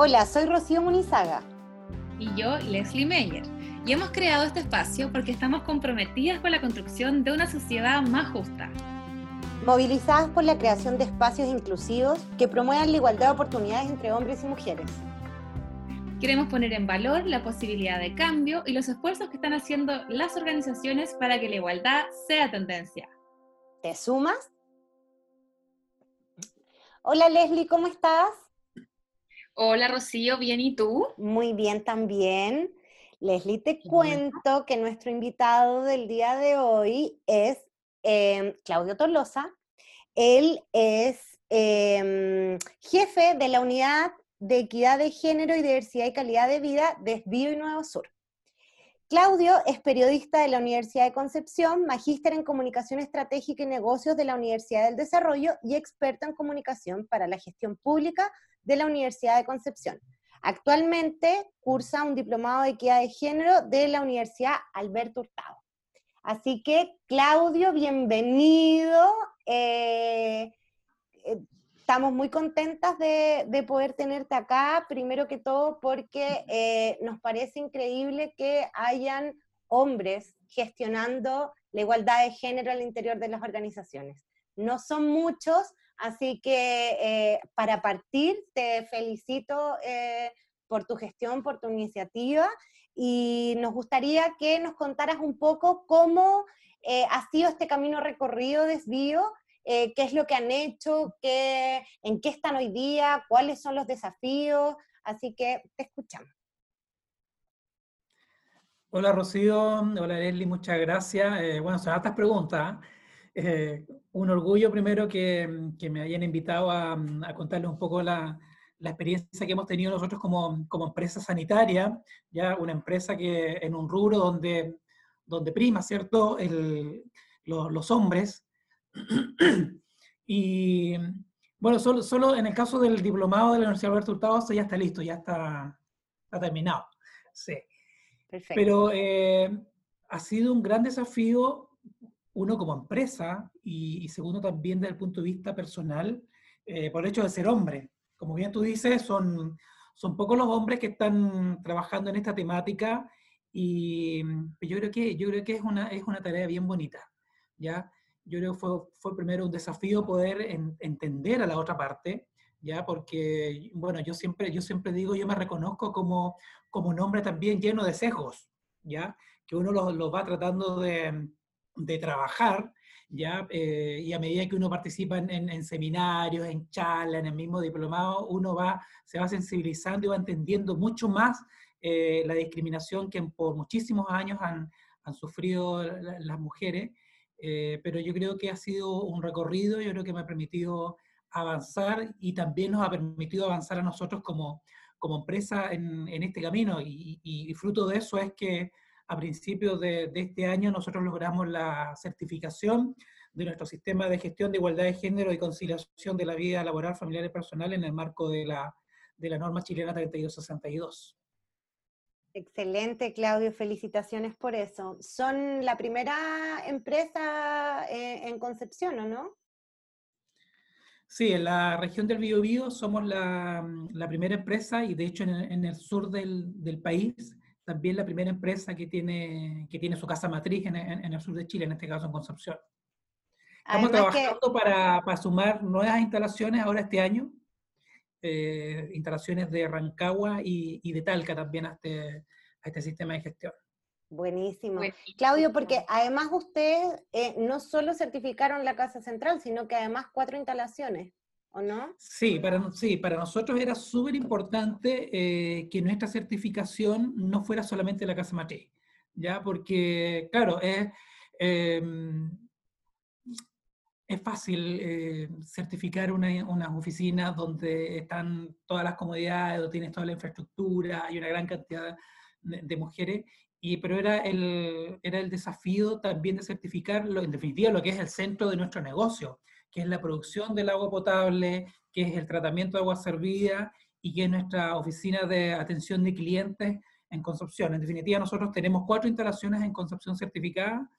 Hola, soy Rocío Munizaga. Y yo, Leslie Meyer. Y hemos creado este espacio porque estamos comprometidas con la construcción de una sociedad más justa. Movilizadas por la creación de espacios inclusivos que promuevan la igualdad de oportunidades entre hombres y mujeres. Queremos poner en valor la posibilidad de cambio y los esfuerzos que están haciendo las organizaciones para que la igualdad sea tendencia. ¿Te sumas? Hola Leslie, ¿cómo estás? Hola Rocío, ¿bien y tú? Muy bien también. Leslie, te cuento que nuestro invitado del día de hoy es em, Claudio Tolosa. Él es em, jefe de la unidad de equidad de género y diversidad y calidad de vida de Bio y Nuevo Sur. Claudio es periodista de la Universidad de Concepción, magíster en comunicación estratégica y negocios de la Universidad del Desarrollo y experto en comunicación para la gestión pública de la Universidad de Concepción. Actualmente cursa un diplomado de equidad de género de la Universidad Alberto Hurtado. Así que, Claudio, bienvenido. Eh, eh, estamos muy contentas de, poder tenerte acá, primero que todo porque eh, nos parece increíble que hayan hombres gestionando la igualdad de género al interior de las organizaciones. No son muchos, Así que eh, para partir, te felicito eh, por tu gestión, por tu iniciativa y nos gustaría que nos contaras un poco cómo eh, ha sido este camino recorrido desvío, qué es lo que han hecho, en qué están hoy día, cuáles son los desafíos. Así que te escuchamos. Hola Rocío, hola Leslie, muchas gracias. bueno, son hartas preguntas. Eh, un orgullo primero que, que, me hayan invitado a, a contarles un poco la, la, experiencia que hemos tenido nosotros como, como, empresa sanitaria, ya una empresa que en un rubro donde, donde prima, ¿cierto?, El, los hombres. y bueno, solo, solo en el caso del diplomado de la Universidad Alberto Hurtado, ya está listo, ya está, está terminado. Sí. Perfecto. Pero eh, ha sido un gran desafío uno como empresa y, segundo también desde el punto de vista personal, eh, por el hecho de ser hombre. Como bien tú dices, son, son pocos los hombres que están trabajando en esta temática y yo creo que, yo creo que es, una, es una tarea bien bonita. ¿ya? Yo creo que fue, fue primero un desafío poder entender a la otra parte, ¿ya? porque bueno, yo siempre, yo siempre digo, yo me reconozco como, como un hombre también lleno de sesgos, ¿ya? que uno los lo va tratando de de trabajar, ¿ya? Eh, y a medida que uno participa en, seminarios, en charlas, en el mismo diplomado, uno va, se va sensibilizando y va entendiendo mucho más eh, la discriminación que por muchísimos años han, han sufrido las mujeres, eh, pero yo creo que ha sido un recorrido, yo creo que me ha permitido avanzar y también nos ha permitido avanzar a nosotros como, como empresa en, en este camino, y, y fruto de eso es que a principios de, este año nosotros logramos la certificación de nuestro sistema de gestión de igualdad de género y conciliación de la vida laboral, familiar y personal en el marco de la, de la norma chilena 3262. Excelente, Claudio, felicitaciones por eso. Son la primera empresa eh, en Concepción, ¿o no? Sí, en la región del Biobío somos la, la, primera empresa y de hecho en el, en el sur del, del, país también la primera empresa que tiene, que tiene su casa matriz en, en, el sur de Chile, en este caso en Concepción. Estamos trabajando para, para, sumar nuevas instalaciones ahora este año, eh, instalaciones de Rancagua y, y, de Talca también a este, a este sistema de gestión. Buenísimo. Claudio, porque además ustedes eh, no solo certificaron la Casa Central, sino que además cuatro instalaciones. ¿O no? Sí, para, sí, para nosotros era súper importante eh, que nuestra certificación no fuera solamente la casa matriz, ¿ya? Porque, claro, es, em, es fácil eh, certificar una, unas oficinas donde están todas las comodidades, donde tienes toda la infraestructura, hay una gran cantidad de, mujeres, y, pero era el, era el desafío también de certificarlo, en definitiva, lo que es el centro de nuestro negocio que es la producción del agua potable, que es el tratamiento de agua servida y que es nuestra oficina de atención de clientes en Concepción. En definitiva, nosotros tenemos cuatro instalaciones en Concepción certificada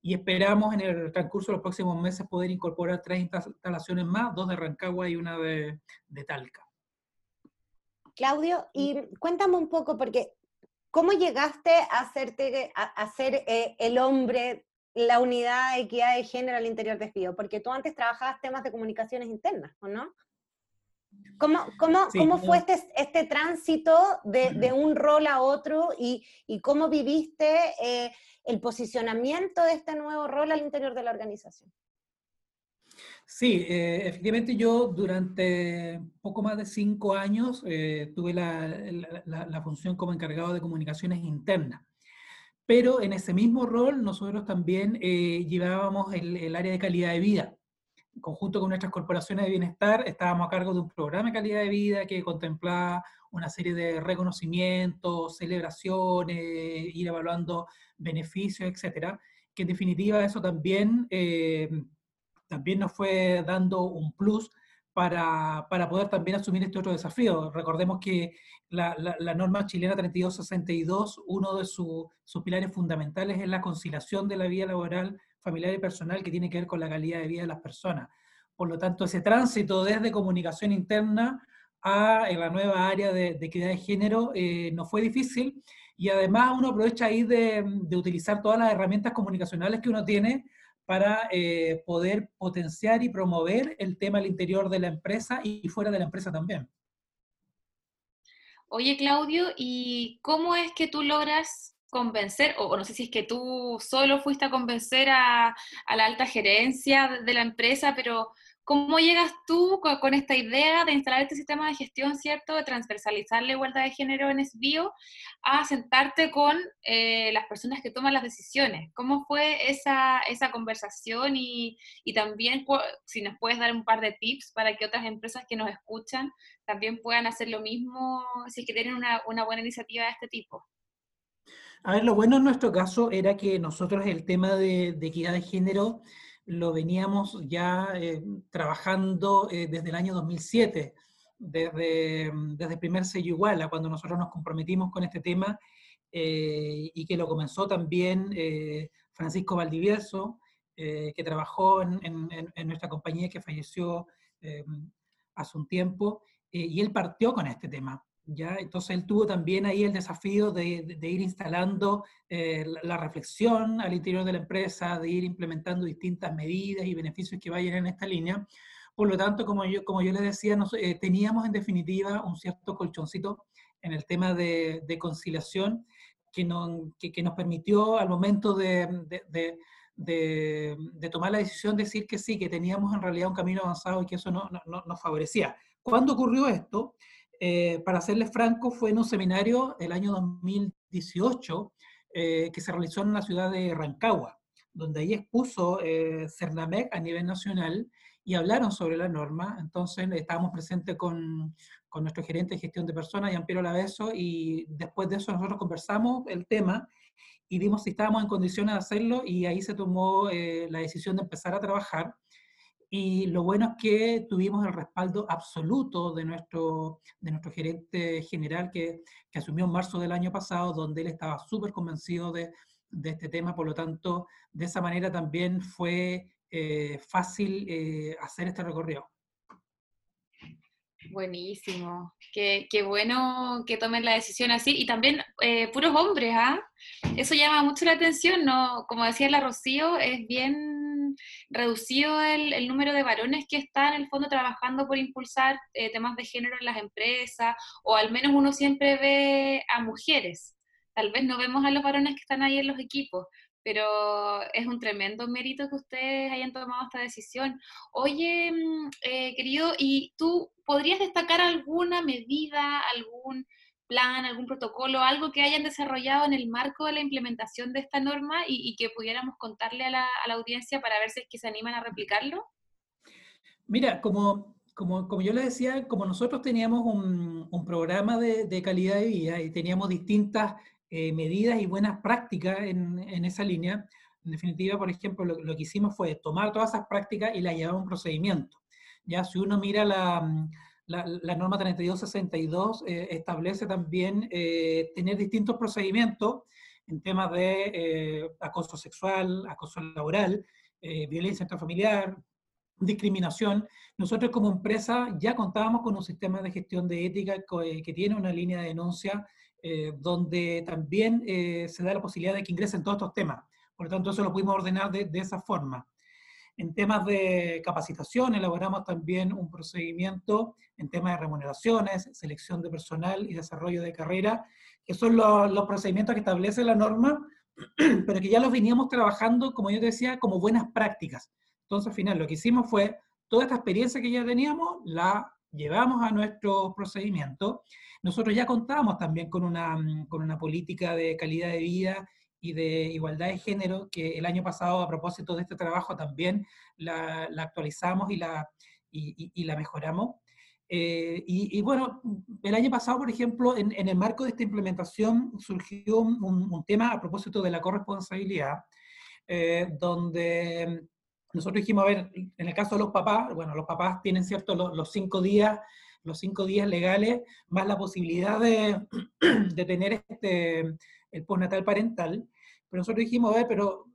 y esperamos en el transcurso de los próximos meses poder incorporar tres instalaciones más, dos de Rancagua y una de, de Talca. Claudio, y cuéntame un poco, porque ¿cómo llegaste a, hacerte, a, ser eh, el hombre, la unidad de equidad de género al interior de FIO? Porque tú antes trabajabas temas de comunicaciones internas, ¿o no? ¿Cómo, cómo, cómo fue este, este tránsito de, de, un rol a otro y, y cómo viviste eh, el posicionamiento de este nuevo rol al interior de la organización? Sí, eh, efectivamente yo durante poco más de cinco años eh, tuve la, la, la, función como encargado de comunicaciones internas. Pero en ese mismo rol nosotros también llevábamos el, el área de calidad de vida. Conjunto con nuestras corporaciones de bienestar, estábamos a cargo de un programa de calidad de vida que contemplaba una serie de reconocimientos, celebraciones, ir evaluando beneficios, etcétera, que en definitiva eso también, eh, también nos fue dando un plus para, poder también asumir este otro desafío. Recordemos que la, norma chilena 3262, uno de sus pilares fundamentales es la conciliación de la vida laboral familiar y personal que tiene que ver con la calidad de vida de las personas. Por lo tanto, ese tránsito desde comunicación interna a la nueva área de, equidad de género eh, no fue difícil y además uno aprovecha ahí de, utilizar todas las herramientas comunicacionales que uno tiene para eh, poder potenciar y promover el tema al interior de la empresa y fuera de la empresa también. Oye, Claudio, ¿y cómo es que tú logras convencer, o, no sé si es que tú solo fuiste a convencer a, a la alta gerencia de la empresa, pero ¿cómo llegas tú con, esta idea de instalar este sistema de gestión, ¿cierto? De transversalizar la igualdad de género en SBIO a sentarte con eh, las personas que toman las decisiones. ¿Cómo fue esa, esa conversación? Y, y también, si nos puedes dar un par de tips para que otras empresas que nos escuchan también puedan hacer lo mismo, si es que tienen una, una buena iniciativa de este tipo. A ver, lo bueno en nuestro caso era que nosotros el tema de, equidad de género lo veníamos ya eh, trabajando eh, desde el año 2007, desde, desde el primer sello Iguala, cuando nosotros nos comprometimos con este tema eh, y que lo comenzó también Francisco Valdivieso, que trabajó en, en, nuestra compañía que falleció hace un tiempo, y él partió con este tema. ¿Ya? Entonces él tuvo también ahí el desafío de, ir instalando eh, la, reflexión al interior de la empresa, de ir implementando distintas medidas y beneficios que vayan en esta línea. Por lo tanto, como yo, como yo les decía, eh, teníamos en definitiva un cierto colchoncito en el tema de, conciliación que, que, nos permitió al momento de, de, tomar la decisión de decir que sí, que teníamos en realidad un camino avanzado y que eso no, no, nos favorecía. ¿Cuándo ocurrió esto? Eh, para serles franco, fue en un seminario el año 2018 eh, que se realizó en la ciudad de Rancagua, donde ahí expuso eh, Cernamec a nivel nacional y hablaron sobre la norma. Entonces estábamos presentes con, con nuestro gerente de gestión de personas, Jean-Pierre Laveso, y después de eso nosotros conversamos el tema y vimos si estábamos en condiciones de hacerlo y ahí se tomó la decisión de empezar a trabajar y lo bueno es que tuvimos el respaldo absoluto de nuestro, de nuestro gerente general que, que asumió en marzo del año pasado, donde él estaba súper convencido de, de, este tema, por lo tanto, de esa manera también fue eh, fácil eh, hacer este recorrido. Buenísimo, qué, qué, bueno que tomen la decisión así y también eh, puros hombres, ¿ah? Eso llama mucho la atención, ¿no? Como decía la Rocío, es bien reducido el, número de varones que están en el fondo trabajando por impulsar eh, temas de género en las empresas, o al menos uno siempre ve a mujeres. Tal vez no vemos a los varones que están ahí en los equipos, pero es un tremendo mérito que ustedes hayan tomado esta decisión. Oye, mm, eh, querido, ¿y tú podrías destacar alguna medida, algún plan, algún protocolo, algo que hayan desarrollado en el marco de la implementación de esta norma y, que pudiéramos contarle a la, audiencia para ver si es que se animan a replicarlo? Mira, como, como, como yo les decía, como nosotros teníamos un, programa de, calidad de vida y teníamos distintas eh, medidas y buenas prácticas en, en, esa línea, en definitiva, por ejemplo, lo, lo, que hicimos fue tomar todas esas prácticas y las llevamos a un procedimiento. Ya si uno mira la, la, norma 3262 eh, establece también eh, tener distintos procedimientos en temas de eh, acoso sexual, acoso laboral, violencia intrafamiliar, discriminación. Nosotros como empresa ya contábamos con un sistema de gestión de ética eh, que, tiene una línea de denuncia eh, donde también eh, se da la posibilidad de que ingresen todos estos temas. Por lo tanto, eso lo pudimos ordenar de, esa forma. En temas de capacitación, elaboramos también un procedimiento en temas de remuneraciones, selección de personal y desarrollo de carrera, que son los, procedimientos que establece la norma, pero que ya los veníamos trabajando, como yo decía, como buenas prácticas. Entonces, al final, lo que hicimos fue, toda esta experiencia que ya teníamos, la llevamos a nuestro procedimiento. Nosotros ya contábamos también con una, con una política de calidad de vida y de igualdad de género, que el año pasado, a propósito de este trabajo, también la, actualizamos y la, y, la mejoramos. Eh, y, bueno, el año pasado, por ejemplo, en, el marco de esta implementación surgió un, tema a propósito de la corresponsabilidad, eh, donde nosotros dijimos, a ver, en el caso de los papás, bueno, los papás tienen, ¿cierto?, los, cinco días los cinco días legales, más la posibilidad de, de tener este, el postnatal parental. Pero nosotros dijimos, a ver, pero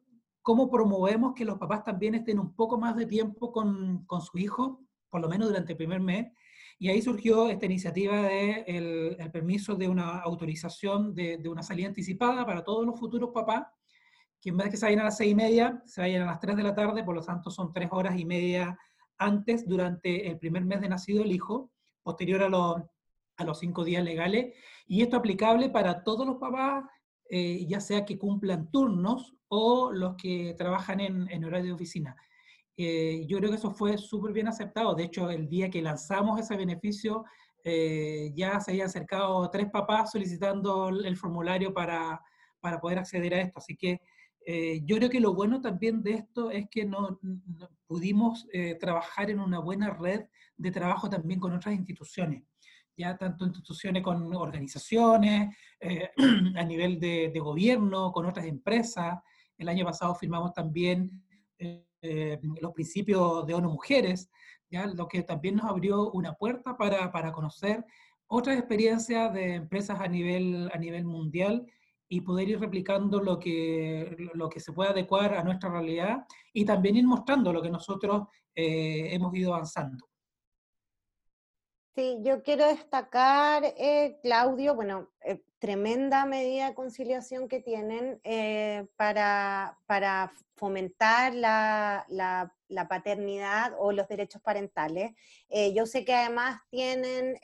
¿cómo promovemos que los papás también estén un poco más de tiempo con, con su hijo, por lo menos durante el primer mes? Y ahí surgió esta iniciativa de el, permiso de una autorización de, de, una salida anticipada para todos los futuros papás, que en vez de que se vayan a las seis y media, se vayan a las tres de la tarde, por lo tanto son tres horas y media antes durante el primer mes de nacido el hijo, posterior a, los, a los cinco días legales. Y esto aplicable para todos los papás, eh, ya sea que cumplan turnos o los que trabajan en, en horario de oficina. Eh, yo creo que eso fue súper bien aceptado. De hecho, el día que lanzamos ese beneficio, eh, ya se habían acercado tres papás solicitando el formulario para, para poder acceder a esto. Así que yo creo que lo bueno también de esto es que no, pudimos trabajar en una buena red de trabajo también con otras instituciones ya tanto instituciones con organizaciones, eh, a nivel de, gobierno, con otras empresas. El año pasado firmamos también eh, los principios de ONU Mujeres, ¿ya? lo que también nos abrió una puerta para, para, conocer otras experiencias de empresas a nivel, a nivel mundial y poder ir replicando lo que, lo que se pueda adecuar a nuestra realidad y también ir mostrando lo que nosotros eh, hemos ido avanzando. Sí, yo quiero destacar, eh, Claudio, bueno, eh, tremenda medida de conciliación que tienen para, para, fomentar la, la, paternidad o los derechos parentales. yo sé que además tienen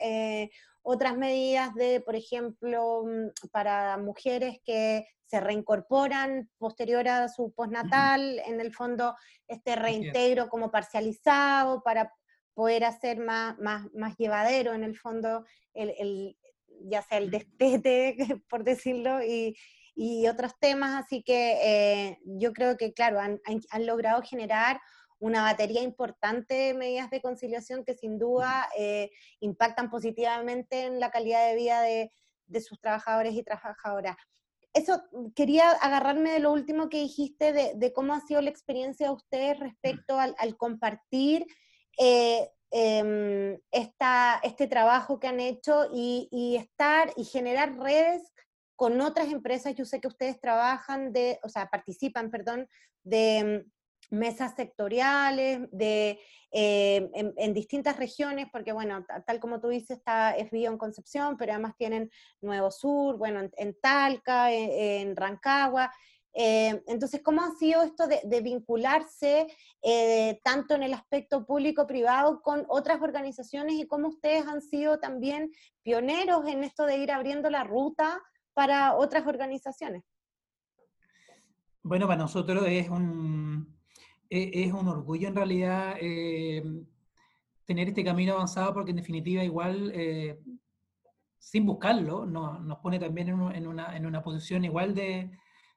otras medidas de, por ejemplo, mm, para mujeres que se reincorporan posterior a su postnatal, en el fondo este reintegro como parcializado para poder hacer más, más, más llevadero en el fondo, el, el, ya sea el destete, por decirlo, y, y otros temas. Así que eh, yo creo que, claro, han, han, logrado generar una batería importante de medidas de conciliación que sin duda eh, impactan positivamente en la calidad de vida de, de, sus trabajadores y trabajadoras. Eso, quería agarrarme de lo último que dijiste, de, de cómo ha sido la experiencia de ustedes respecto al, al compartir eh, em, este trabajo que han hecho y, estar y generar redes con otras empresas. Yo sé que ustedes trabajan de, o sea, participan, perdón, de em, mesas sectoriales, de, em, en, distintas regiones, porque bueno, tal como tú dices, está FBIO en Concepción, pero además tienen Nuevo Sur, bueno, en, Talca, en Rancagua, eh, entonces, ¿cómo ha sido esto de, vincularse eh, tanto en el aspecto público-privado con otras organizaciones y cómo ustedes han sido también pioneros en esto de ir abriendo la ruta para otras organizaciones? Bueno, para nosotros es un, e, es un orgullo en realidad eh, tener este camino avanzado porque en definitiva igual sin buscarlo, nos pone también en una, en una posición igual de,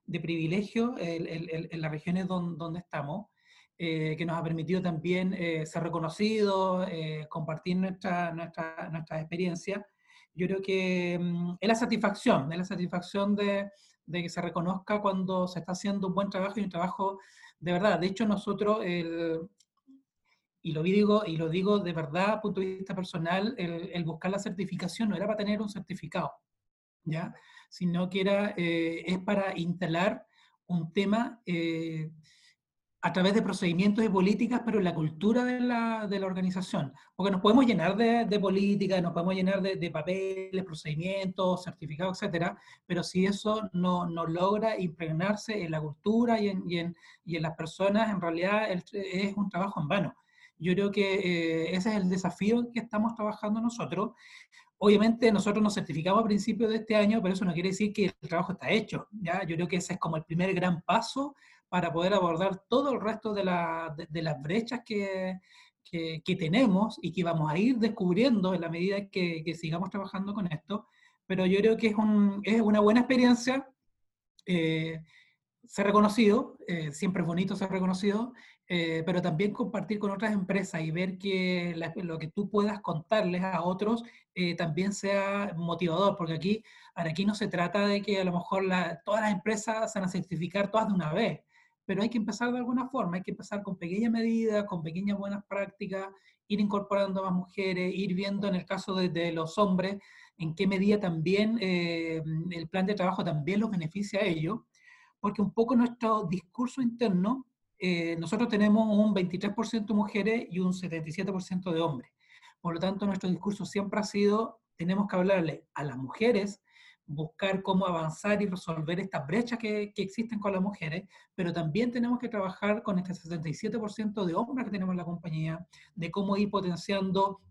de privilegio en, las regiones donde, estamos, eh, que nos ha permitido también eh, ser reconocidos, eh, compartir nuestra, nuestra, nuestra experiencia. Yo creo que mm, es la satisfacción, es la satisfacción de, de, que se reconozca cuando se está haciendo un buen trabajo y un trabajo de verdad. De hecho, nosotros, y lo digo, y lo digo de verdad, punto de vista personal, el, el buscar la certificación no era para tener un certificado, ¿ya? sino que era, eh, es para instalar un tema eh, a través de procedimientos y políticas, pero en la cultura de la, de la organización. Porque nos podemos llenar de, de política, nos podemos llenar de, de, papeles, procedimientos, certificados, etcétera, pero si eso no, no logra impregnarse en la cultura y en, y en, y en las personas, en realidad es un trabajo en vano. Yo creo que eh, ese es el desafío que estamos trabajando nosotros. Obviamente nosotros nos certificamos a principios de este año, pero eso no quiere decir que el trabajo está hecho. ¿ya? Yo creo que ese es como el primer gran paso para poder abordar todo el resto de, la, de, las brechas que, que, que, tenemos y que vamos a ir descubriendo en la medida que, que sigamos trabajando con esto. Pero yo creo que es, un, es una buena experiencia eh, ser reconocido, eh, siempre es bonito ser reconocido, eh, pero también compartir con otras empresas y ver que la, lo que tú puedas contarles a otros eh, también sea motivador, porque aquí, aquí no se trata de que a lo mejor la, todas las empresas se van a certificar todas de una vez pero hay que empezar de alguna forma, hay que empezar con pequeñas medidas, con pequeñas buenas prácticas, ir incorporando a más mujeres, ir viendo en el caso de, de los hombres en qué medida también eh, el plan de trabajo también los beneficia a ellos, porque un poco nuestro discurso interno, eh, nosotros tenemos un 23% mujeres y un 77% de hombres. Por lo tanto, nuestro discurso siempre ha sido, tenemos que hablarle a las mujeres buscar cómo avanzar y resolver estas brechas que, que, existen con las mujeres, pero también tenemos que trabajar con este 67% de hombres que tenemos en la compañía, de cómo ir potenciando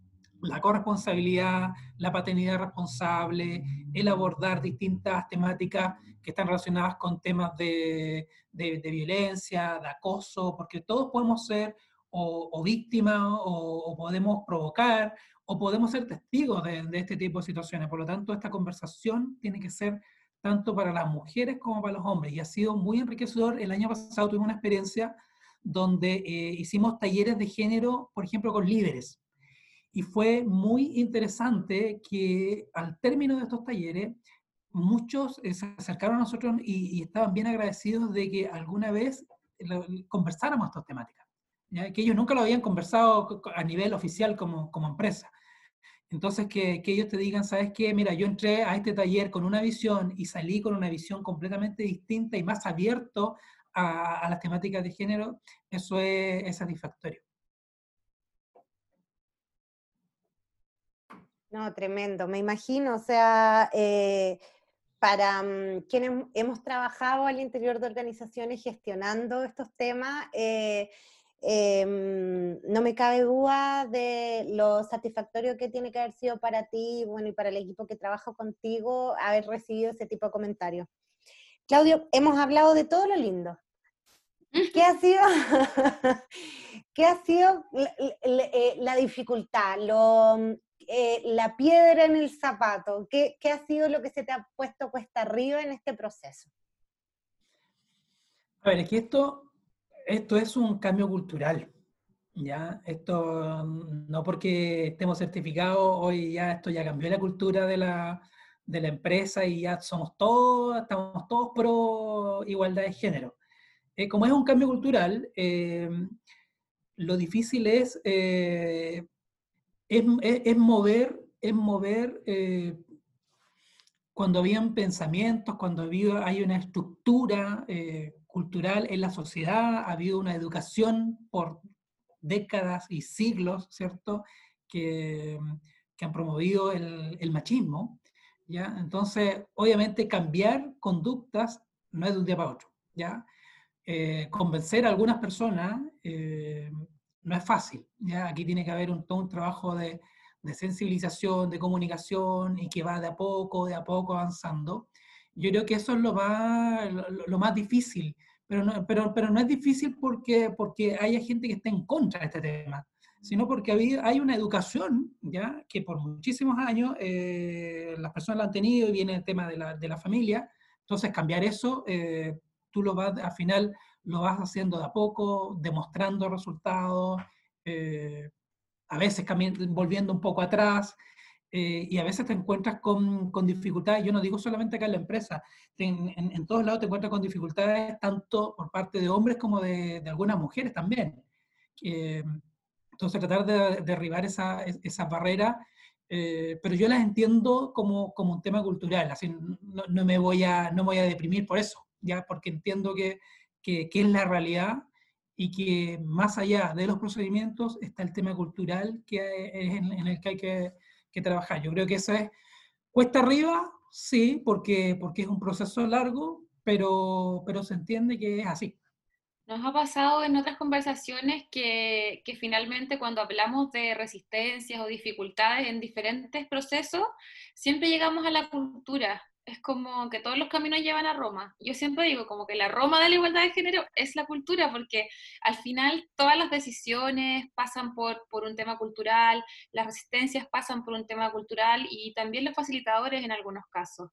la corresponsabilidad, la paternidad responsable, el abordar distintas temáticas que están relacionadas con temas de, de, de violencia, de acoso, porque todos podemos ser o, o víctimas o, o podemos provocar o podemos ser testigos de, de, este tipo de situaciones. Por lo tanto, esta conversación tiene que ser tanto para las mujeres como para los hombres. Y ha sido muy enriquecedor. El año pasado tuve una experiencia donde eh, hicimos talleres de género, por ejemplo, con líderes. Y fue muy interesante que al término de estos talleres, muchos eh, se acercaron a nosotros y, y, estaban bien agradecidos de que alguna vez lo, conversáramos estas temáticas. ¿ya? Que ellos nunca lo habían conversado a nivel oficial como, como empresa. Entonces, que, ellos te digan, ¿sabes qué? Mira, yo entré a este taller con una visión y salí con una visión completamente distinta y más abierto a, las temáticas de género, eso es, satisfactorio. No, tremendo, me imagino, o sea, eh, para um, quienes hemos trabajado al interior de organizaciones gestionando estos temas, eh, eh, no me cabe duda de lo satisfactorio que tiene que haber sido para ti bueno, y para el equipo que trabaja contigo haber recibido ese tipo de comentarios. Claudio, hemos hablado de todo lo lindo. ¿Qué ha sido, ¿qué ha sido la, eh, dificultad, eh, la piedra en el zapato? ¿Qué, ¿Qué ha sido lo que se te ha puesto cuesta arriba en este proceso? A ver, es que esto esto es un cambio cultural. ¿ya? Esto no porque estemos certificados, hoy ya esto ya cambió la cultura de la, de la empresa y ya somos todos, estamos todos pro igualdad de género. Eh, como es un cambio cultural, eh, lo difícil es, eh, es, es, es, mover, es mover cuando habían pensamientos, cuando había, hay una estructura cultural en la sociedad, ha habido una educación por décadas y siglos, ¿cierto?, que, que han promovido el, el, machismo, ¿ya? Entonces, obviamente, cambiar conductas no es de un día para otro, ¿ya? Eh, convencer a algunas personas eh, no es fácil, ¿ya? Aquí tiene que haber un, todo un trabajo de, de sensibilización, de comunicación y que va de a poco, de a poco avanzando. Yo creo que eso es lo más, lo, lo más difícil, pero no, pero, pero no es difícil porque, porque haya gente que esté en contra de este tema, sino porque hay una educación ya que por muchísimos años eh, las personas la han tenido y viene el tema de la, de la familia, entonces cambiar eso, eh, tú lo vas, al final lo vas haciendo de a poco, demostrando resultados, eh, a veces volviendo un poco atrás, eh, y a veces te encuentras con, con, dificultades, yo no digo solamente acá en la empresa, en, en, en, todos lados te encuentras con dificultades tanto por parte de hombres como de, de algunas mujeres también. Eh, entonces tratar de derribar esa, esa barrera, eh, pero yo las entiendo como, como un tema cultural, así no, no, me voy a, no me voy a deprimir por eso, ya porque entiendo que, que, que es la realidad y que más allá de los procedimientos está el tema cultural que es en, el que hay que, que, trabajar. Yo creo que eso es cuesta arriba, sí, porque, porque es un proceso largo, pero, pero se entiende que es así. Nos ha pasado en otras conversaciones que, que, finalmente cuando hablamos de resistencias o dificultades en diferentes procesos, siempre llegamos a la cultura es como que todos los caminos llevan a Roma. Yo siempre digo como que la Roma de la igualdad de género es la cultura, porque al final todas las decisiones pasan por, por un tema cultural, las resistencias pasan por un tema cultural y también los facilitadores en algunos casos.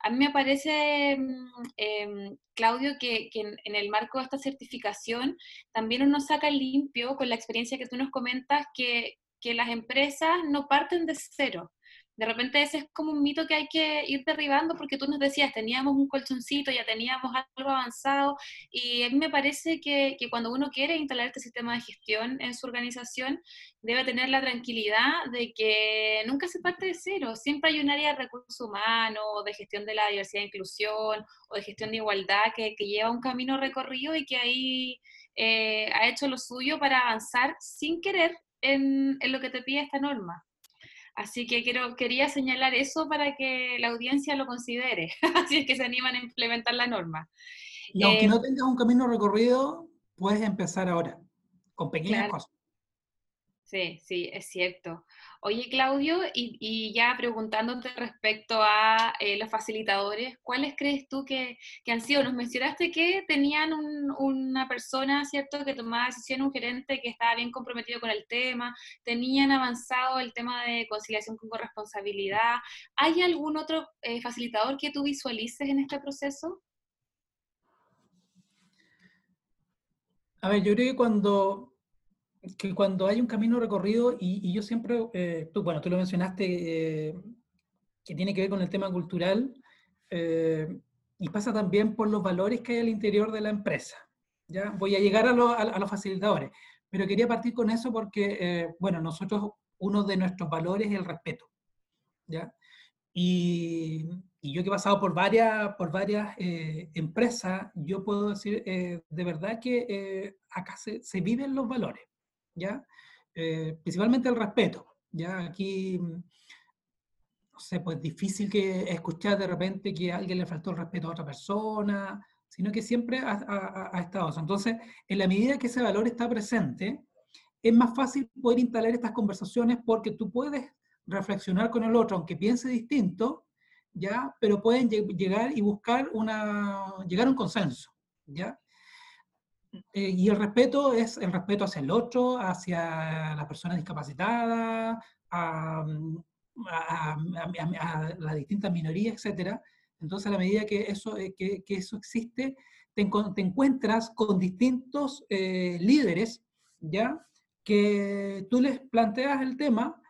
A mí me parece, mm, em, Claudio, que, que en, el marco de esta certificación también uno saca limpio con la experiencia que tú nos comentas que, que las empresas no parten de cero de repente ese es como un mito que hay que ir derribando porque tú nos decías, teníamos un colchoncito, ya teníamos algo avanzado y a mí me parece que, que, cuando uno quiere instalar este sistema de gestión en su organización, debe tener la tranquilidad de que nunca se parte de cero, siempre hay un área de recursos humanos, de gestión de la diversidad e inclusión o de gestión de igualdad que, que lleva un camino recorrido y que ahí eh, ha hecho lo suyo para avanzar sin querer en, en lo que te pide esta norma. Así que quiero, quería señalar eso para que la audiencia lo considere, así es que se animan a implementar la norma. Y aunque eh, no tengas un camino recorrido, puedes empezar ahora, con pequeñas cosas. Sí, sí, es cierto. Oye, Claudio, y, ya preguntándote respecto a eh, los facilitadores, ¿cuáles crees tú que, han sido? Nos mencionaste que tenían una persona, ¿cierto?, que tomaba decisión, un gerente que estaba bien comprometido con el tema, tenían avanzado el tema de conciliación con corresponsabilidad. ¿Hay algún otro eh, facilitador que tú visualices en este proceso? A ver, yo creo que cuando que cuando hay un camino recorrido, y, yo siempre, eh, tú, bueno, tú lo mencionaste, eh, que tiene que ver con el tema cultural, eh, y pasa también por los valores que hay al interior de la empresa. ¿ya? Voy a llegar a, a, los facilitadores, pero quería partir con eso porque, bueno, nosotros, uno de nuestros valores es el respeto. ¿ya? Y, y yo que he pasado por varias, por varias empresas, yo puedo decir de verdad que acá se, se, viven los valores. ¿Ya? Eh, principalmente el respeto, ¿ya? Aquí, no sé, pues difícil que escuchar de repente que alguien le faltó el respeto a otra persona, sino que siempre ha, estado eso. Entonces, en la medida que ese valor está presente, es más fácil poder instalar estas conversaciones porque tú puedes reflexionar con el otro, aunque piense distinto, ¿ya? Pero pueden llegar y buscar una, llegar un consenso, ¿ya? Eh, y el respeto es el respeto hacia el otro, hacia la persona discapacitada, a, las distintas minorías, etc. Entonces, a la medida que eso, eh, que, eso existe, te, encuentras con distintos eh, líderes, ¿ya? Que tú les planteas el tema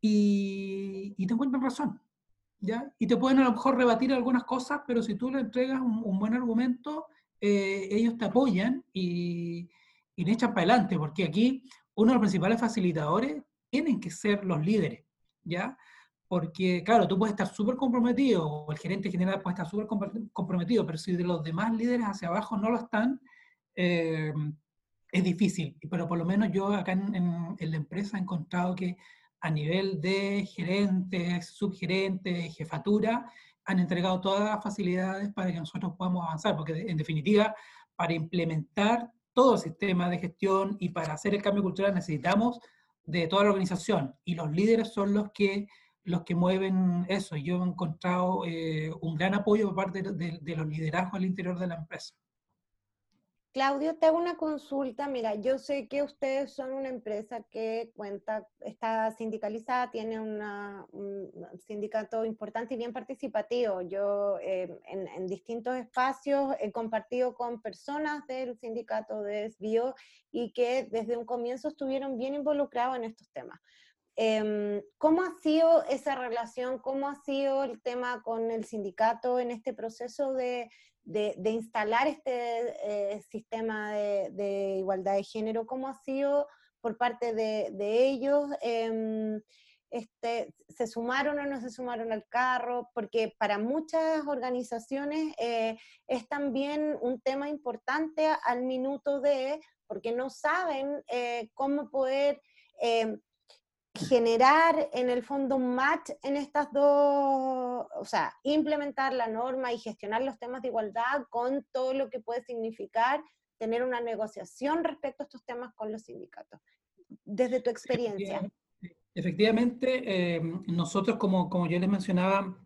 y, y, te encuentran razón, ¿ya? Y te pueden a lo mejor rebatir algunas cosas, pero si tú le entregas un buen argumento, eh, ellos te apoyan y, y te echan para adelante, porque aquí uno de los principales facilitadores tienen que ser los líderes, ¿ya? Porque, claro, tú puedes estar súper comprometido, o el gerente general puede estar súper comprometido, pero si de los demás líderes hacia abajo no lo están, eh, es difícil. Pero por lo menos yo acá en, en, la empresa he encontrado que a nivel de gerentes, subgerentes, jefatura, han entregado todas las facilidades para que nosotros podamos avanzar, porque en definitiva, para implementar todo el sistema de gestión y para hacer el cambio cultural necesitamos de toda la organización y los líderes son los que los que mueven eso. Yo he encontrado eh, un gran apoyo por parte de los liderazgos al interior de la empresa. Claudio, te hago una consulta. Mira, yo sé que ustedes son una empresa que cuenta, está sindicalizada, tiene un sindicato importante y bien participativo. Yo eh, en, distintos espacios he compartido con personas del sindicato de SBIO y que desde un comienzo estuvieron bien involucrados en estos temas. Em, ¿Cómo ha sido esa relación? ¿Cómo ha sido el tema con el sindicato en este proceso de de, instalar este eh, sistema de, igualdad de género, ¿cómo ha sido por parte de, ellos? Em, este, ¿Se sumaron o no se sumaron al carro? Porque para muchas organizaciones eh, es también un tema importante al minuto de porque no saben eh, cómo poder eh, generar en el fondo un match en estas dos, o sea, implementar la norma y gestionar los temas de igualdad con todo lo que puede significar tener una negociación respecto a estos temas con los sindicatos. Desde tu experiencia. Efectivamente, eh, nosotros, como, como yo les mencionaba,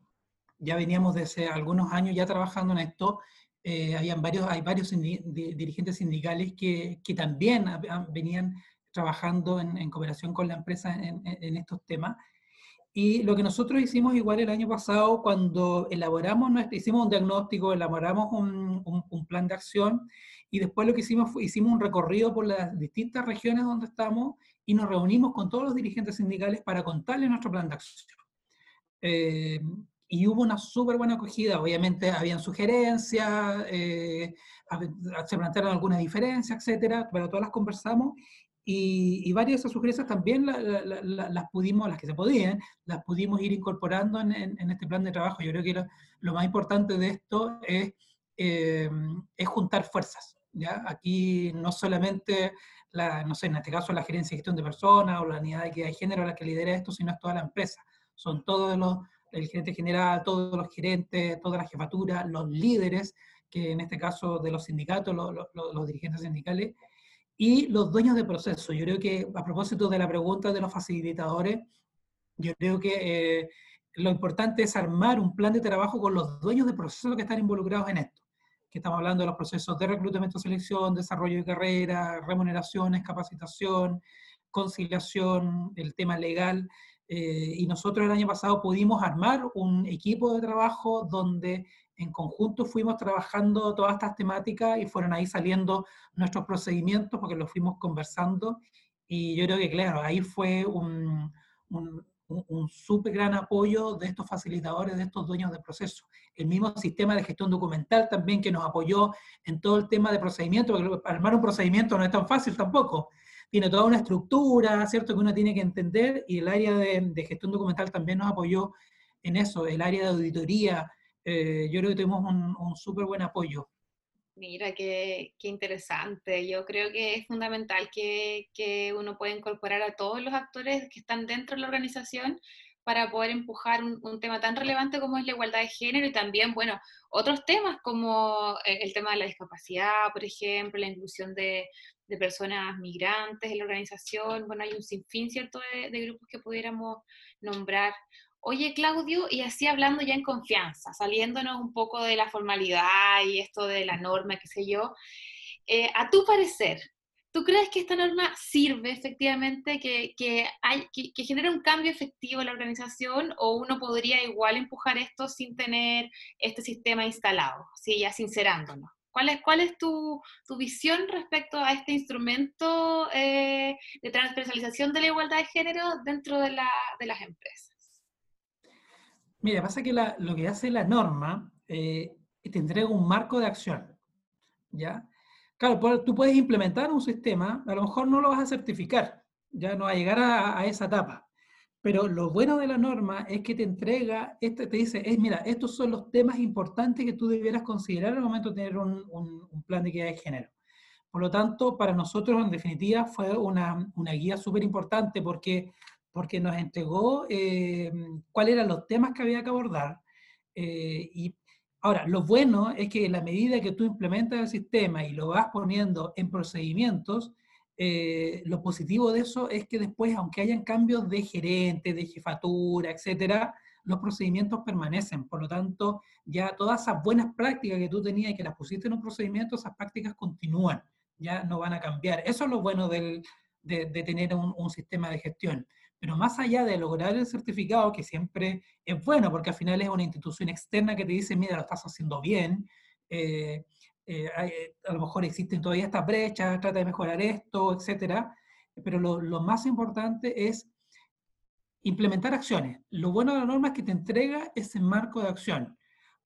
ya veníamos desde algunos años ya trabajando en esto. Eh, habían varios, hay varios dirigentes sindicales que, que también venían trabajando en, cooperación con la empresa en, estos temas. Y lo que nosotros hicimos igual el año pasado, cuando elaboramos, nuestro, hicimos un diagnóstico, elaboramos un, un, plan de acción y después lo que hicimos fue, hicimos un recorrido por las distintas regiones donde estamos y nos reunimos con todos los dirigentes sindicales para contarles nuestro plan de acción. Eh, y hubo una súper buena acogida, obviamente habían sugerencias, eh, se plantearon algunas diferencias, etcétera, pero todas las conversamos y, varias de esas sugerencias también las pudimos, las que se podían, las pudimos ir incorporando en, este plan de trabajo. Yo creo que lo, más importante de esto es, eh, es juntar fuerzas. ¿ya? Aquí no solamente, la, no sé, en este caso la gerencia de gestión de personas o la unidad de equidad de género la que lidera esto, sino es toda la empresa. Son todos los, el gerente general, todos los gerentes, toda la jefatura, los líderes, que en este caso de los sindicatos, los, los dirigentes sindicales, y los dueños de proceso. Yo creo que a propósito de la pregunta de los facilitadores, yo creo que eh, lo importante es armar un plan de trabajo con los dueños de proceso que están involucrados en esto. Que estamos hablando de los procesos de reclutamiento, selección, desarrollo de carrera, remuneraciones, capacitación, conciliación, el tema legal. Eh, y nosotros el año pasado pudimos armar un equipo de trabajo donde en conjunto fuimos trabajando todas estas temáticas y fueron ahí saliendo nuestros procedimientos porque los fuimos conversando y yo creo que claro, ahí fue un, un, un súper gran apoyo de estos facilitadores, de estos dueños de proceso. El mismo sistema de gestión documental también que nos apoyó en todo el tema de procedimiento, porque armar un procedimiento no es tan fácil tampoco. Tiene toda una estructura, ¿cierto? Que uno tiene que entender y el área de, gestión documental también nos apoyó en eso, el área de auditoría, eh, yo creo que tuvimos un, un súper buen apoyo. Mira, qué, qué, interesante. Yo creo que es fundamental que, que, uno pueda incorporar a todos los actores que están dentro de la organización para poder empujar un, tema tan relevante como es la igualdad de género y también, bueno, otros temas como eh, el tema de la discapacidad, por ejemplo, la inclusión de, personas migrantes en la organización. Bueno, hay un sinfín, ¿cierto?, de, de grupos que pudiéramos nombrar oye Claudio, y así hablando ya en confianza, saliéndonos un poco de la formalidad y esto de la norma, qué sé yo, eh, a tu parecer, ¿tú crees que esta norma sirve efectivamente, que, que, genera un cambio efectivo en la organización o uno podría igual empujar esto sin tener este sistema instalado, ¿sí? ya sincerándonos? ¿Cuál es, cuál es tu, tu visión respecto a este instrumento eh, de transversalización de la igualdad de género dentro de, la, de las empresas? Mira, pasa que lo que hace la norma eh, te entrega un marco de acción. ¿ya? Claro, tú puedes implementar un sistema, a lo mejor no lo vas a certificar, ya no va a llegar a, esa etapa. Pero lo bueno de la norma es que te entrega, este, te dice, es, mira, estos son los temas importantes que tú debieras considerar al momento de tener un, un, plan de equidad de género. Por lo tanto, para nosotros, en definitiva, fue una, una guía súper importante porque porque nos entregó eh, cuáles eran los temas que había que abordar. Eh, y ahora, lo bueno es que en la medida que tú implementas el sistema y lo vas poniendo en procedimientos, eh, lo positivo de eso es que después, aunque hayan cambios de gerente, de jefatura, etcétera, los procedimientos permanecen. Por lo tanto, ya todas esas buenas prácticas que tú tenías y que las pusiste en un procedimiento, esas prácticas continúan, ya no van a cambiar. Eso es lo bueno de, tener un, sistema de gestión. Pero más allá de lograr el certificado, que siempre es bueno, porque al final es una institución externa que te dice, mira, lo estás haciendo bien, eh, eh, eh, a lo mejor existen todavía estas brechas, trata de mejorar esto, etcétera. Pero lo, lo, más importante es implementar acciones. Lo bueno de la norma es que te entrega ese marco de acción.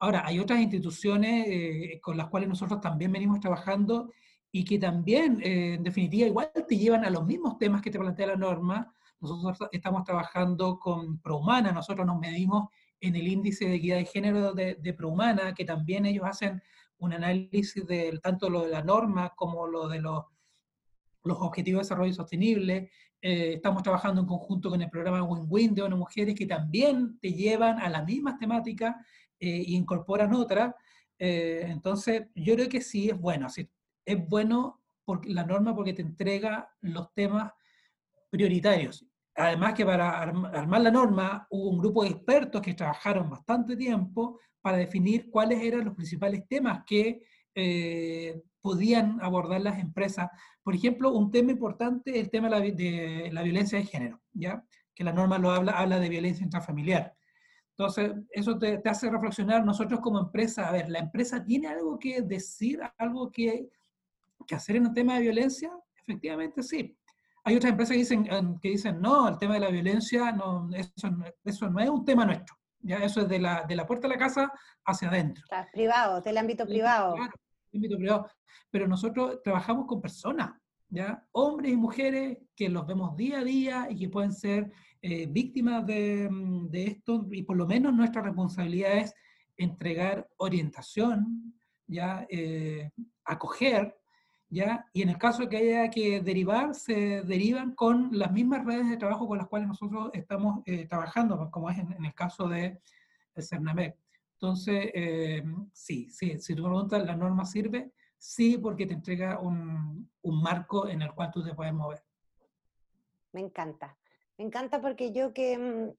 Ahora, hay otras instituciones con las cuales nosotros también venimos trabajando y que también, en definitiva, igual te llevan a los mismos temas que te plantea la norma, nosotros estamos trabajando con ProHumana, nosotros nos medimos en el índice de equidad de género de, de ProHumana, que también ellos hacen un análisis de tanto lo de la norma como lo de los los Objetivos de Desarrollo Sostenible, eh, estamos trabajando en conjunto con el programa Win-Win de ONU Mujeres, que también te llevan a las mismas temáticas e incorporan otras. entonces, yo creo que sí es bueno. es bueno porque, la norma porque te entrega los temas prioritarios. Además que para armar la norma hubo un grupo de expertos que trabajaron bastante tiempo para definir cuáles eran los principales temas que eh, podían abordar las empresas. Por ejemplo, un tema importante es el tema de la, violencia de género, ¿ya? que la norma lo habla, habla de violencia intrafamiliar. Entonces, eso te, te, hace reflexionar nosotros como empresa, a ver, ¿la empresa tiene algo que decir, algo que, que hacer en el tema de violencia? Efectivamente, sí. Hay otras empresas que dicen, que dicen no, el tema de la violencia, no, eso, eso no es un tema nuestro. Ya eso es de la, de la puerta de la casa hacia adentro. privado, del ámbito privado. Claro, ámbito privado. Pero nosotros trabajamos con personas, ¿ya? Hombres y mujeres que los vemos día a día y que pueden ser eh, víctimas de, de, esto, y por lo menos nuestra responsabilidad es entregar orientación, ya eh, acoger, ¿ya? Y en el caso de que haya que derivar, se derivan con las mismas redes de trabajo con las cuales nosotros estamos eh, trabajando, como es en, el caso de el CERNAMEC. Entonces, eh, sí, sí, si tú preguntas, ¿la norma sirve? Sí, porque te entrega un, un marco en el cual tú te puedes mover. Me encanta. Me encanta porque yo que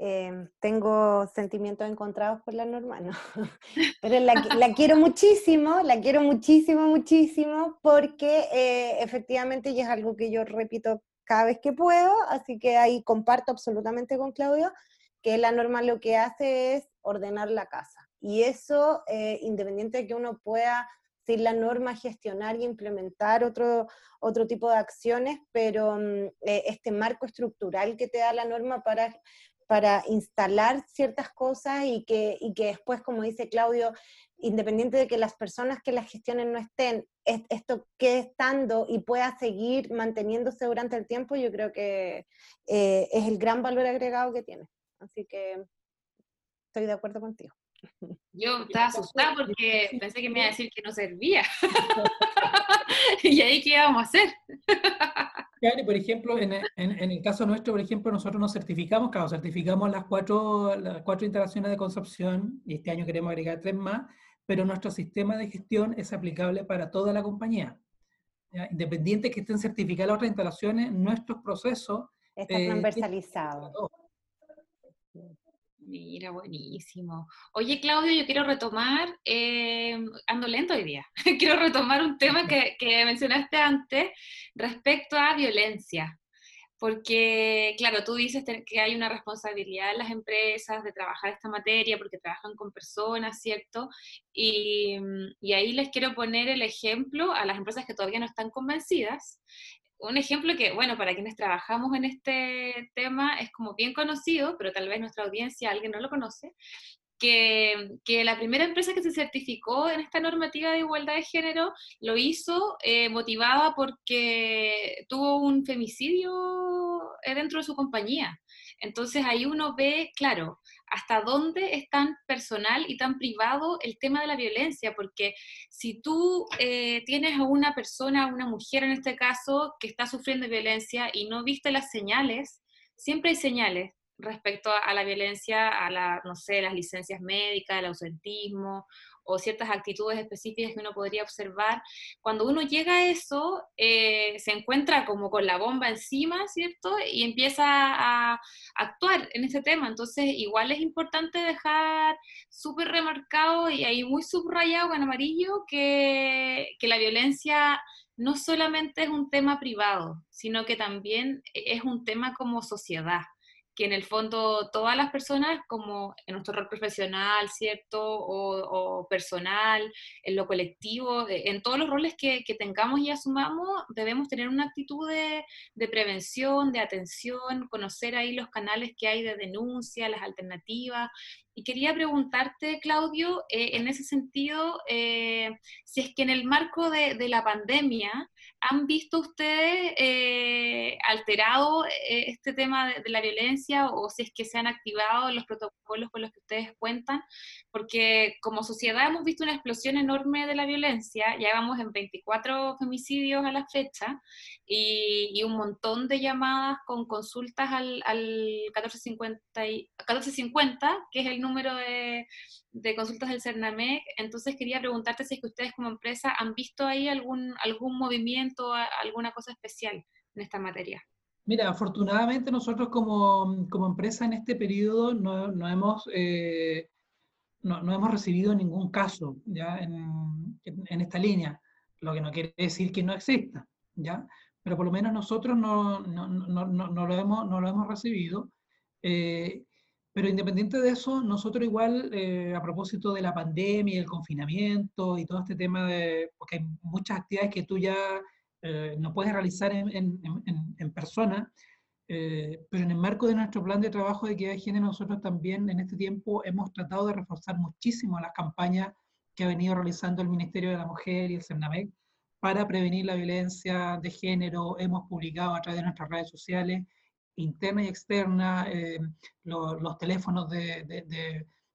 Em, tengo sentimientos encontrados por la norma, no. Pero la, la, quiero muchísimo, la quiero muchísimo, muchísimo, porque eh, efectivamente y es algo que yo repito cada vez que puedo, así que ahí comparto absolutamente con Claudio, que la norma lo que hace es ordenar la casa. Y eso, eh, independiente de que uno pueda sin la norma gestionar y implementar otro, otro tipo de acciones, pero mm, eh, este marco estructural que te da la norma para para instalar ciertas cosas y que, y que después, como dice Claudio, independiente de que las personas que las gestionen no estén, esto quede estando y pueda seguir manteniéndose durante el tiempo, yo creo que eh, es el gran valor agregado que tiene. Así que estoy de acuerdo contigo. Yo estaba asustada porque pensé que me iba a decir que no servía. y ahí, ¿qué íbamos a hacer? por ejemplo, en, el caso nuestro, por ejemplo, nosotros nos certificamos, claro, certificamos las cuatro, las cuatro instalaciones de concepción y este año queremos agregar tres más, pero nuestro sistema de gestión es aplicable para toda la compañía. Independiente que estén certificadas las otras instalaciones, nuestros procesos... Está eh, transversalizado. Mira, buenísimo. Oye, Claudio, yo quiero retomar, eh, ando lento hoy día, quiero retomar un tema que, que, mencionaste antes respecto a violencia. Porque, claro, tú dices que hay una responsabilidad en las empresas de trabajar esta materia porque trabajan con personas, ¿cierto? Y, y ahí les quiero poner el ejemplo a las empresas que todavía no están convencidas un ejemplo que, bueno, para quienes trabajamos en este tema es como bien conocido, pero tal vez nuestra audiencia, alguien no lo conoce, que, que, la primera empresa que se certificó en esta normativa de igualdad de género lo hizo eh, motivada porque tuvo un femicidio dentro de su compañía. Entonces ahí uno ve, claro, hasta dónde es tan personal y tan privado el tema de la violencia, porque si tú eh, tienes a una persona, a una mujer en este caso, que está sufriendo violencia y no viste las señales, siempre hay señales respecto a, la violencia, a la, no sé, las licencias médicas, el ausentismo o ciertas actitudes específicas que uno podría observar. Cuando uno llega a eso, eh, se encuentra como con la bomba encima, ¿cierto? Y empieza a actuar en ese tema. Entonces, igual es importante dejar súper remarcado y ahí muy subrayado con amarillo que, que la violencia no solamente es un tema privado, sino que también es un tema como sociedad que en el fondo todas las personas, como en nuestro rol profesional, ¿cierto? O, personal, en lo colectivo, eh, en todos los roles que, tengamos y asumamos, debemos tener una actitud de, de, prevención, de atención, conocer ahí los canales que hay de denuncia, las alternativas, Y quería preguntarte, Claudio, eh, en ese sentido, eh, si es que en el marco de, la pandemia han visto ustedes eh, alterado este tema de, la violencia o si es que se han activado los protocolos con los que ustedes cuentan, porque como sociedad hemos visto una explosión enorme de la violencia, ya vamos en 24 femicidios a la fecha y, un montón de llamadas con consultas al, al 1450, 1450, que es el número de, consultas del CERNAMEC. Entonces quería preguntarte si es que ustedes como empresa han visto ahí algún, algún movimiento, alguna cosa especial en esta materia. Mira, afortunadamente nosotros como, como empresa en este periodo no, no hemos, eh, no, no, hemos recibido ningún caso ¿ya? En, en, esta línea, lo que no quiere decir que no exista, ¿ya? pero por lo menos nosotros no, no, no, lo, hemos, lo hemos recibido. Eh, pero independiente de eso, nosotros igual, eh, a propósito de la pandemia el confinamiento y todo este tema de, porque hay muchas actividades que tú ya eh, no puedes realizar en, en, en, persona, pero en el marco de nuestro plan de trabajo de equidad de género, nosotros también en este tiempo hemos tratado de reforzar muchísimo las campañas que ha venido realizando el Ministerio de la Mujer y el CERNAMEC para prevenir la violencia de género. Hemos publicado a través de nuestras redes sociales, interna y externa, eh, los teléfonos de,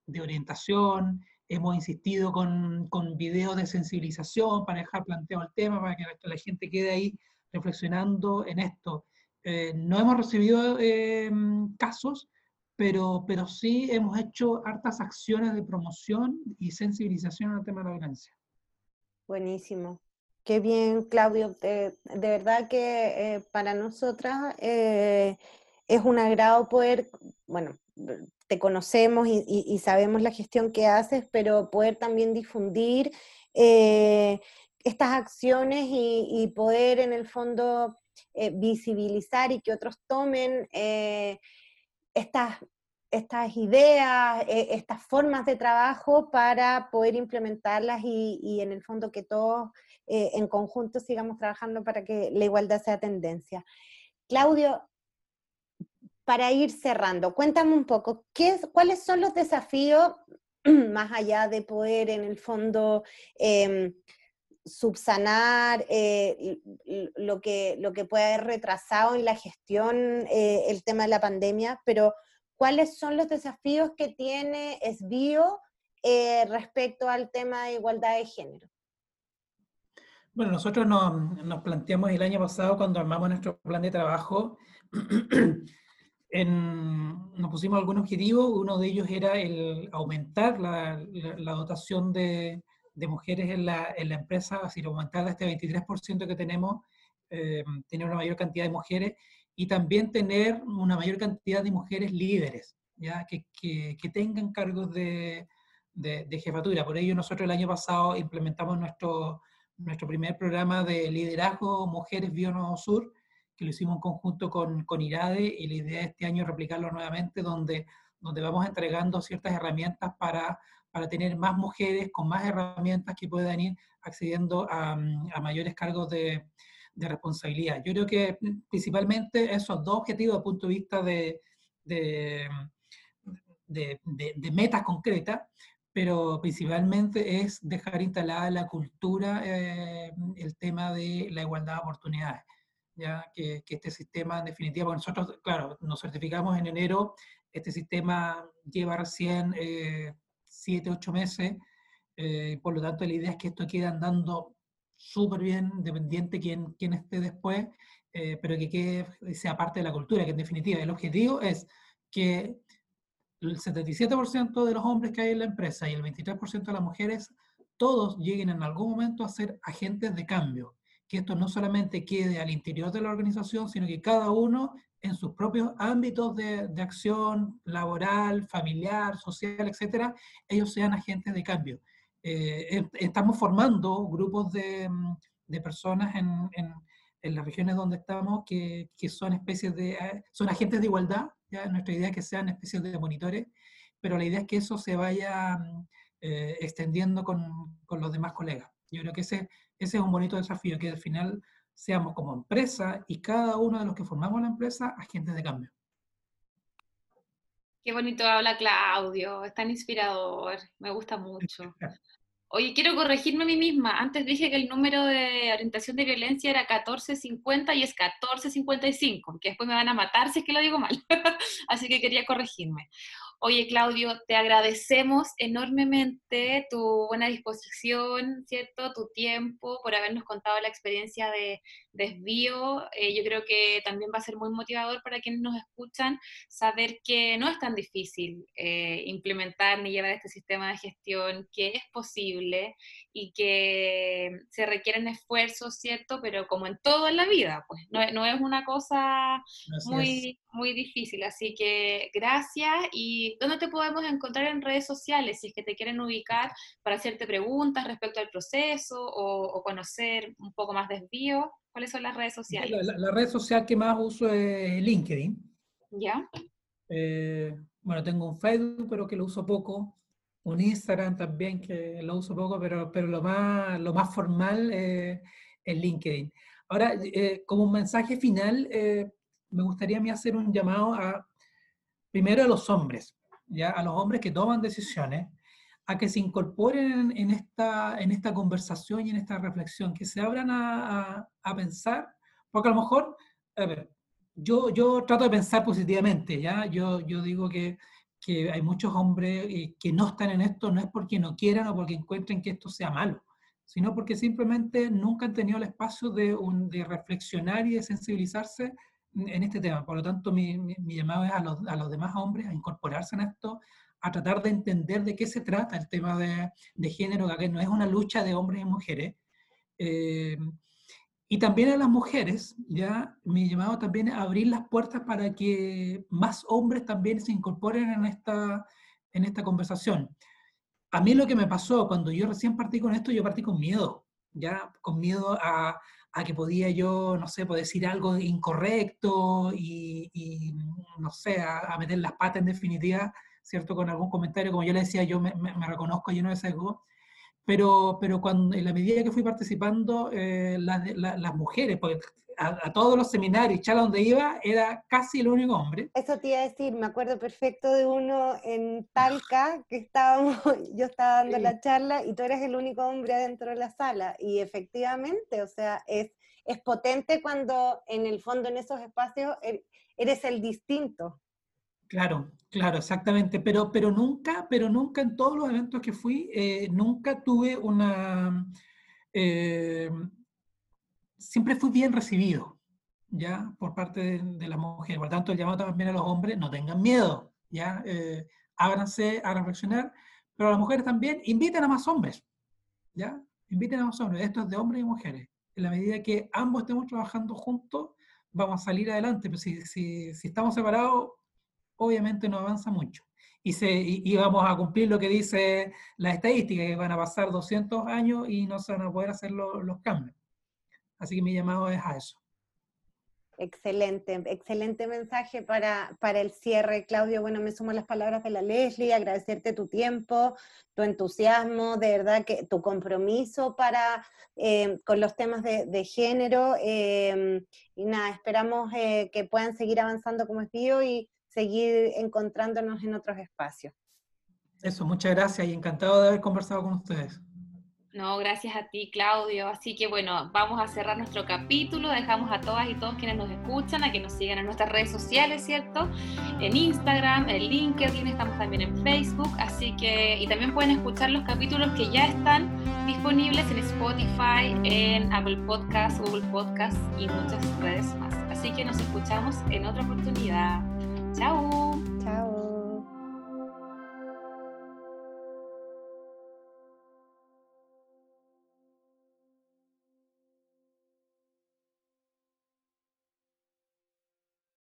de, orientación. Hemos insistido con, con, videos de sensibilización para dejar planteado el tema, para que la gente quede ahí reflexionando en esto. Eh, no hemos recibido eh, casos, pero, pero sí hemos hecho hartas acciones de promoción y sensibilización al tema de la violencia. Buenísimo. Qué bien, Claudio. De, verdad que eh, para nosotras eh, es un agrado poder, bueno, te conocemos y, sabemos la gestión que haces, pero poder también difundir eh, estas acciones y, poder en el fondo visibilizar y que otros tomen estas estas ideas, estas formas de trabajo para poder implementarlas y, en el fondo que todos eh, en conjunto sigamos trabajando para que la igualdad sea tendencia. Claudio, para ir cerrando, cuéntame un poco, ¿qué ¿cuáles son los desafíos, más allá de poder en el fondo em, subsanar eh, lo, que, lo que puede haber retrasado en la gestión eh, el tema de la pandemia, pero cuáles son los desafíos que tiene SBIO respecto al tema de igualdad de género? Bueno, nosotros nos, planteamos el año pasado cuando armamos nuestro plan de trabajo, nos pusimos algunos objetivos, uno de ellos era el aumentar la, dotación de, mujeres en la, empresa, así aumentar este 23% que tenemos, eh, tener una mayor cantidad de mujeres y también tener una mayor cantidad de mujeres líderes, ¿ya? Que, tengan cargos de, de, jefatura. Por ello nosotros el año pasado implementamos nuestro nuestro primer programa de liderazgo Mujeres Biono Sur, que lo hicimos en conjunto con, con IRADE, y la idea de este año es replicarlo nuevamente, donde, donde vamos entregando ciertas herramientas para, para tener más mujeres con más herramientas que puedan ir accediendo a, a mayores cargos de, de, responsabilidad. Yo creo que principalmente esos dos objetivos desde el punto de vista de, de, de metas concretas, pero principalmente es dejar instalada la cultura, eh, el tema de la igualdad de oportunidades. Ya que, que, este sistema, en definitiva, nosotros, claro, nos certificamos en enero, este sistema lleva recién eh, siete, ocho meses, eh, por lo tanto la idea es que esto quede andando súper bien, dependiente quién, quién esté después, eh, pero que quede, sea parte de la cultura, que en definitiva el objetivo es que el 77% de los hombres que hay en la empresa y el 23% de las mujeres, todos lleguen en algún momento a ser agentes de cambio. Que esto no solamente quede al interior de la organización, sino que cada uno en sus propios ámbitos de, de acción laboral, familiar, social, etcétera, ellos sean agentes de cambio. Eh, estamos formando grupos de, de personas en, en, en, las regiones donde estamos que, que son especies de, eh, son agentes de igualdad, nuestra idea es que sean especies de monitores, pero la idea es que eso se vaya mm, eh, extendiendo con, con, los demás colegas. Yo creo que ese, ese es un bonito desafío, que al final seamos como empresa y cada uno de los que formamos la empresa agentes de cambio. Qué bonito habla Claudio, es tan inspirador, me gusta mucho. Oye, quiero corregirme a mí misma. Antes dije que el número de orientación de violencia era 1450 y es 1455, que después me van a matar si es que lo digo mal. Así que quería corregirme. Oye, Claudio, te agradecemos enormemente tu buena disposición, ¿cierto? Tu tiempo, por habernos contado la experiencia de desvío. Eh, yo creo que también va a ser muy motivador para quienes nos escuchan saber que no es tan difícil eh, implementar ni llevar este sistema de gestión, que es posible y que se requieren esfuerzos, ¿cierto? Pero como en todo en la vida, pues no, no es una cosa muy, muy difícil. Así que gracias y ¿dónde te podemos encontrar en redes sociales si es que te quieren ubicar para hacerte preguntas respecto al proceso o, conocer un poco más desvío? ¿Cuáles son las redes sociales? La, red social que más uso es LinkedIn. ¿Ya? Eh, bueno, tengo un Facebook, pero que lo uso poco. Un Instagram también, que lo uso poco, pero, pero lo, más, lo más formal es LinkedIn. Ahora, eh, como un mensaje final, eh, me gustaría a mí hacer un llamado a, primero a los hombres. ¿Ya? a los hombres que toman decisiones, a que se incorporen en esta, en esta conversación y en esta reflexión, que se abran a, a, pensar, porque a lo mejor, a ver, yo, yo trato de pensar positivamente, ¿ya? Yo, yo digo que, que hay muchos hombres eh, que no están en esto, no es porque no quieran o porque encuentren que esto sea malo, sino porque simplemente nunca han tenido el espacio de, un, de reflexionar y de sensibilizarse en este tema. Por lo tanto, mi, mi, llamado es a los, a los, demás hombres a incorporarse en esto, a tratar de entender de qué se trata el tema de, de género, que no es una lucha de hombres y mujeres. Eh, y también a las mujeres, ya mi llamado también es abrir las puertas para que más hombres también se incorporen en esta, en esta conversación. A mí lo que me pasó cuando yo recién partí con esto, yo partí con miedo, ya con miedo a, a que podía yo, no sé, poder decir algo incorrecto y, no sé, a, meter las patas en definitiva, ¿cierto? Con algún comentario, como yo le decía, yo me, me, reconozco lleno de sesgo, pero, pero cuando, en la medida que fui participando, eh, las mujeres, porque a, todos los seminarios, chala donde iba, era casi el único hombre. Eso te iba a decir, me acuerdo perfecto de uno en Talca, que estábamos, yo estaba dando la charla y tú eres el único hombre dentro de la sala. Y efectivamente, o sea, es, es potente cuando en el fondo en esos espacios er, eres el distinto. Claro, claro, exactamente. Pero, pero nunca, pero nunca en todos los eventos que fui, eh, nunca tuve una... Eh, siempre fui bien recibido, ¿ya? Por parte de, las mujeres. Por lo tanto, el llamado también a los hombres, no tengan miedo, ¿ya? Eh, ábranse a reflexionar, pero a las mujeres también inviten a más hombres, ¿ya? Inviten a más hombres. Esto es de hombres y mujeres. En la medida que ambos estemos trabajando juntos, vamos a salir adelante. Pero si, si, si estamos separados, obviamente no avanza mucho. Y, se, y, vamos a cumplir lo que dice la estadística, que van a pasar 200 años y no se van a poder hacer los cambios. Así que mi llamado es a eso. Excelente, excelente mensaje para, para el cierre, Claudio. Bueno, me sumo a las palabras de la Leslie, agradecerte tu tiempo, tu entusiasmo, de verdad que tu compromiso para eh, con los temas de, género. Em, y nada, esperamos eh, que puedan seguir avanzando como espío y seguir encontrándonos en otros espacios. Eso, muchas gracias y encantado de haber conversado con ustedes. No, gracias a ti, Claudio. Así que bueno, vamos a cerrar nuestro capítulo. Dejamos a todas y todos quienes nos escuchan a que nos sigan en nuestras redes sociales, ¿cierto? En Instagram, en LinkedIn, estamos también en Facebook. Así que, y también pueden escuchar los capítulos que ya están disponibles en Spotify, en Apple Podcasts, Google Podcasts y muchas redes más. Así que nos escuchamos en otra oportunidad. Chao. Chao.